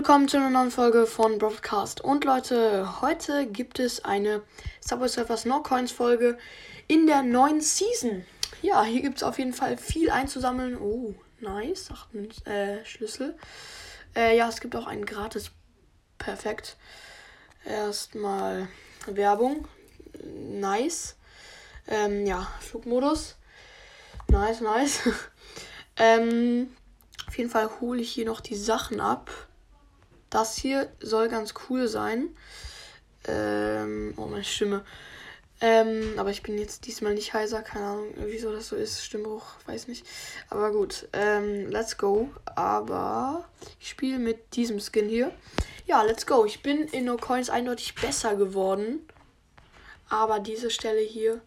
willkommen zu einer neuen Folge von Broadcast. Und Leute, heute gibt es eine Subway Surfers No Coins Folge in der neuen Season. Ja, hier gibt es auf jeden Fall viel einzusammeln. Oh, nice. Ach, äh, Schlüssel. Äh, ja, es gibt auch einen gratis. Perfekt. Erstmal Werbung. Nice. Ähm, ja, Flugmodus. Nice, nice. ähm, auf jeden Fall hole ich hier noch die Sachen ab. Das hier soll ganz cool sein. Ähm, oh, meine Stimme. Ähm, aber ich bin jetzt diesmal nicht heiser. Keine Ahnung, wieso das so ist. Stimmbruch, weiß nicht. Aber gut, ähm, let's go. Aber ich spiele mit diesem Skin hier. Ja, let's go. Ich bin in No Coins eindeutig besser geworden. Aber diese Stelle hier.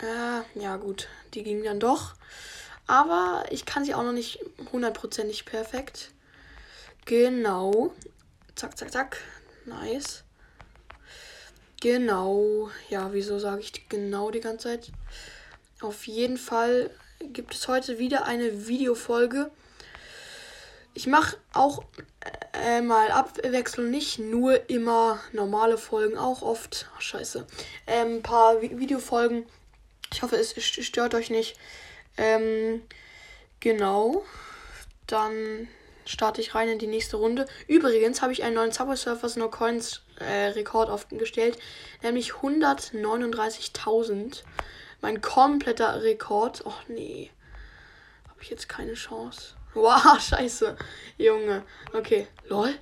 Äh, ja, gut. Die ging dann doch. Aber ich kann sie auch noch nicht hundertprozentig perfekt. Genau. Zack, zack, zack. Nice. Genau. Ja, wieso sage ich genau die ganze Zeit? Auf jeden Fall gibt es heute wieder eine Videofolge. Ich mache auch äh, mal Abwechslung nicht nur immer normale Folgen, auch oft. Ach, scheiße. Ein ähm, paar Vi Videofolgen. Ich hoffe, es stört euch nicht. Ähm, genau. Dann starte ich rein in die nächste Runde. Übrigens habe ich einen neuen Subway Surfers No Coins äh, Rekord aufgestellt, nämlich 139.000. Mein kompletter Rekord. Och nee. Habe ich jetzt keine Chance. Wow, scheiße. Junge. Okay. Lol.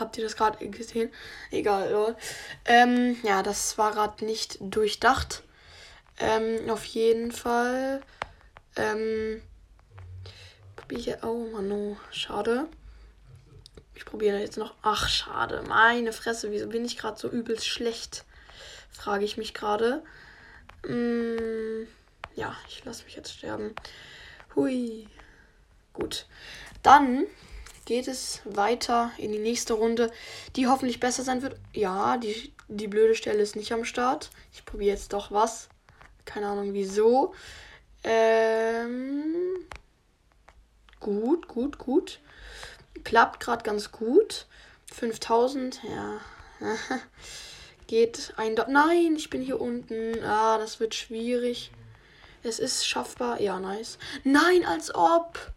Habt ihr das gerade gesehen? Egal, lol. Ähm, ja, das war gerade nicht durchdacht. Ähm, auf jeden Fall. Ähm, ich. Oh Mann, oh, schade. Ich probiere jetzt noch. Ach, schade. Meine Fresse, wieso bin ich gerade so übelst schlecht? Frage ich mich gerade. Mm, ja, ich lasse mich jetzt sterben. Hui. Gut. Dann geht es weiter in die nächste Runde, die hoffentlich besser sein wird. Ja, die, die blöde Stelle ist nicht am Start. Ich probiere jetzt doch was. Keine Ahnung wieso. Ähm, gut, gut, gut. Klappt gerade ganz gut. 5000, ja. Geht ein. Do Nein, ich bin hier unten. Ah, das wird schwierig. Es ist schaffbar. Ja, nice. Nein, als ob.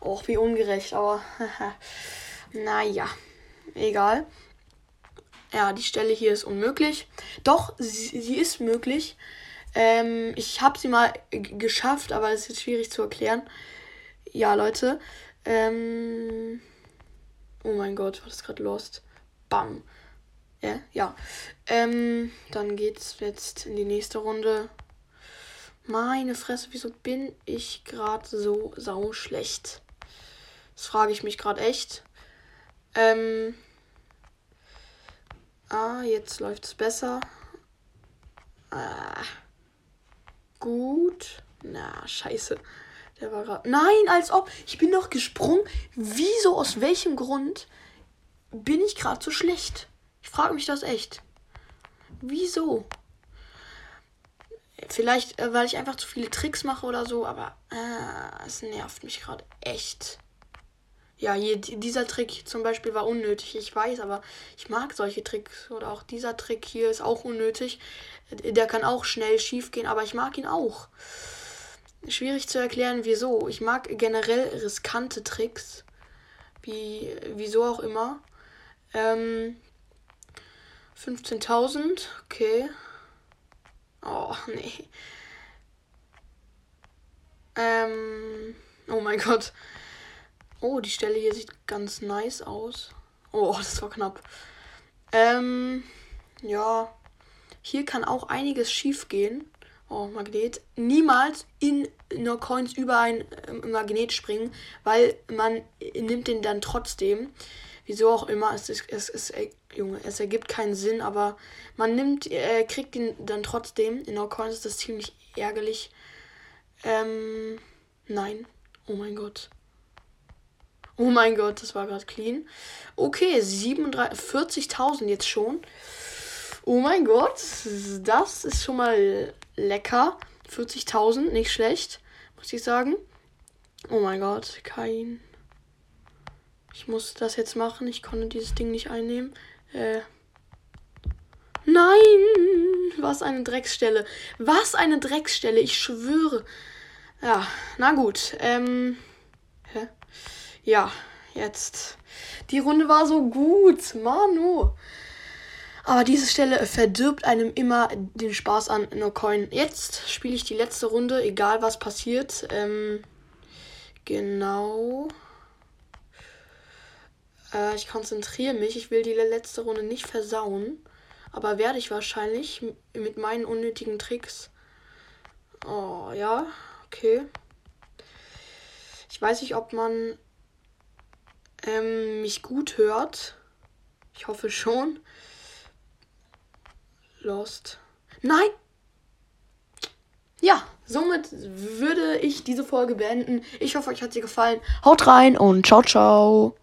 Och, wie ungerecht, aber. naja. Egal. Ja, die Stelle hier ist unmöglich. Doch, sie, sie ist möglich. Ähm, ich habe sie mal geschafft, aber es ist schwierig zu erklären. Ja, Leute. Ähm, oh mein Gott, war das gerade lost? Bam. Ja, ja. Ähm, dann geht's jetzt in die nächste Runde. Meine Fresse, wieso bin ich gerade so sau schlecht? Das frage ich mich gerade echt. Ähm. Ah, jetzt läuft es besser. Ah. Gut. Na, scheiße. Der war gerade. Nein, als ob. Ich bin doch gesprungen. Wieso, aus welchem Grund bin ich gerade so schlecht? Ich frage mich das echt. Wieso? Vielleicht, äh, weil ich einfach zu viele Tricks mache oder so, aber äh, es nervt mich gerade echt. Ja, hier, dieser Trick zum Beispiel war unnötig, ich weiß, aber ich mag solche Tricks. Oder auch dieser Trick hier ist auch unnötig. Der kann auch schnell schief gehen, aber ich mag ihn auch. Schwierig zu erklären, wieso. Ich mag generell riskante Tricks. Wie, wieso auch immer. Ähm, 15.000, okay. Oh, nee. Ähm, oh mein Gott. Oh, die Stelle hier sieht ganz nice aus. Oh, das war knapp. Ähm, ja. Hier kann auch einiges schief gehen. Oh, Magnet. Niemals in No Coins über ein äh, Magnet springen, weil man nimmt den dann trotzdem. Wieso auch immer, es, ist, es, äh, Junge, es ergibt keinen Sinn, aber man nimmt, äh, kriegt ihn dann trotzdem. In No Coins ist das ziemlich ärgerlich. Ähm, nein. Oh mein Gott. Oh mein Gott, das war gerade clean. Okay, 40.000 jetzt schon. Oh mein Gott, das ist schon mal lecker. 40.000, nicht schlecht, muss ich sagen. Oh mein Gott, kein. Ich muss das jetzt machen. Ich konnte dieses Ding nicht einnehmen. Äh. Nein! Was eine Drecksstelle. Was eine Drecksstelle. Ich schwöre. Ja, na gut. Ähm. Ja, jetzt. Die Runde war so gut. Manu. Aber diese Stelle verdirbt einem immer den Spaß an No Coin. Jetzt spiele ich die letzte Runde, egal was passiert. Ähm, genau. Äh, ich konzentriere mich. Ich will die letzte Runde nicht versauen. Aber werde ich wahrscheinlich mit meinen unnötigen Tricks. Oh, ja, okay. Ich weiß nicht, ob man ähm, mich gut hört. Ich hoffe schon. Lost. Nein! Ja, somit würde ich diese Folge beenden. Ich hoffe, euch hat sie gefallen. Haut rein und ciao, ciao.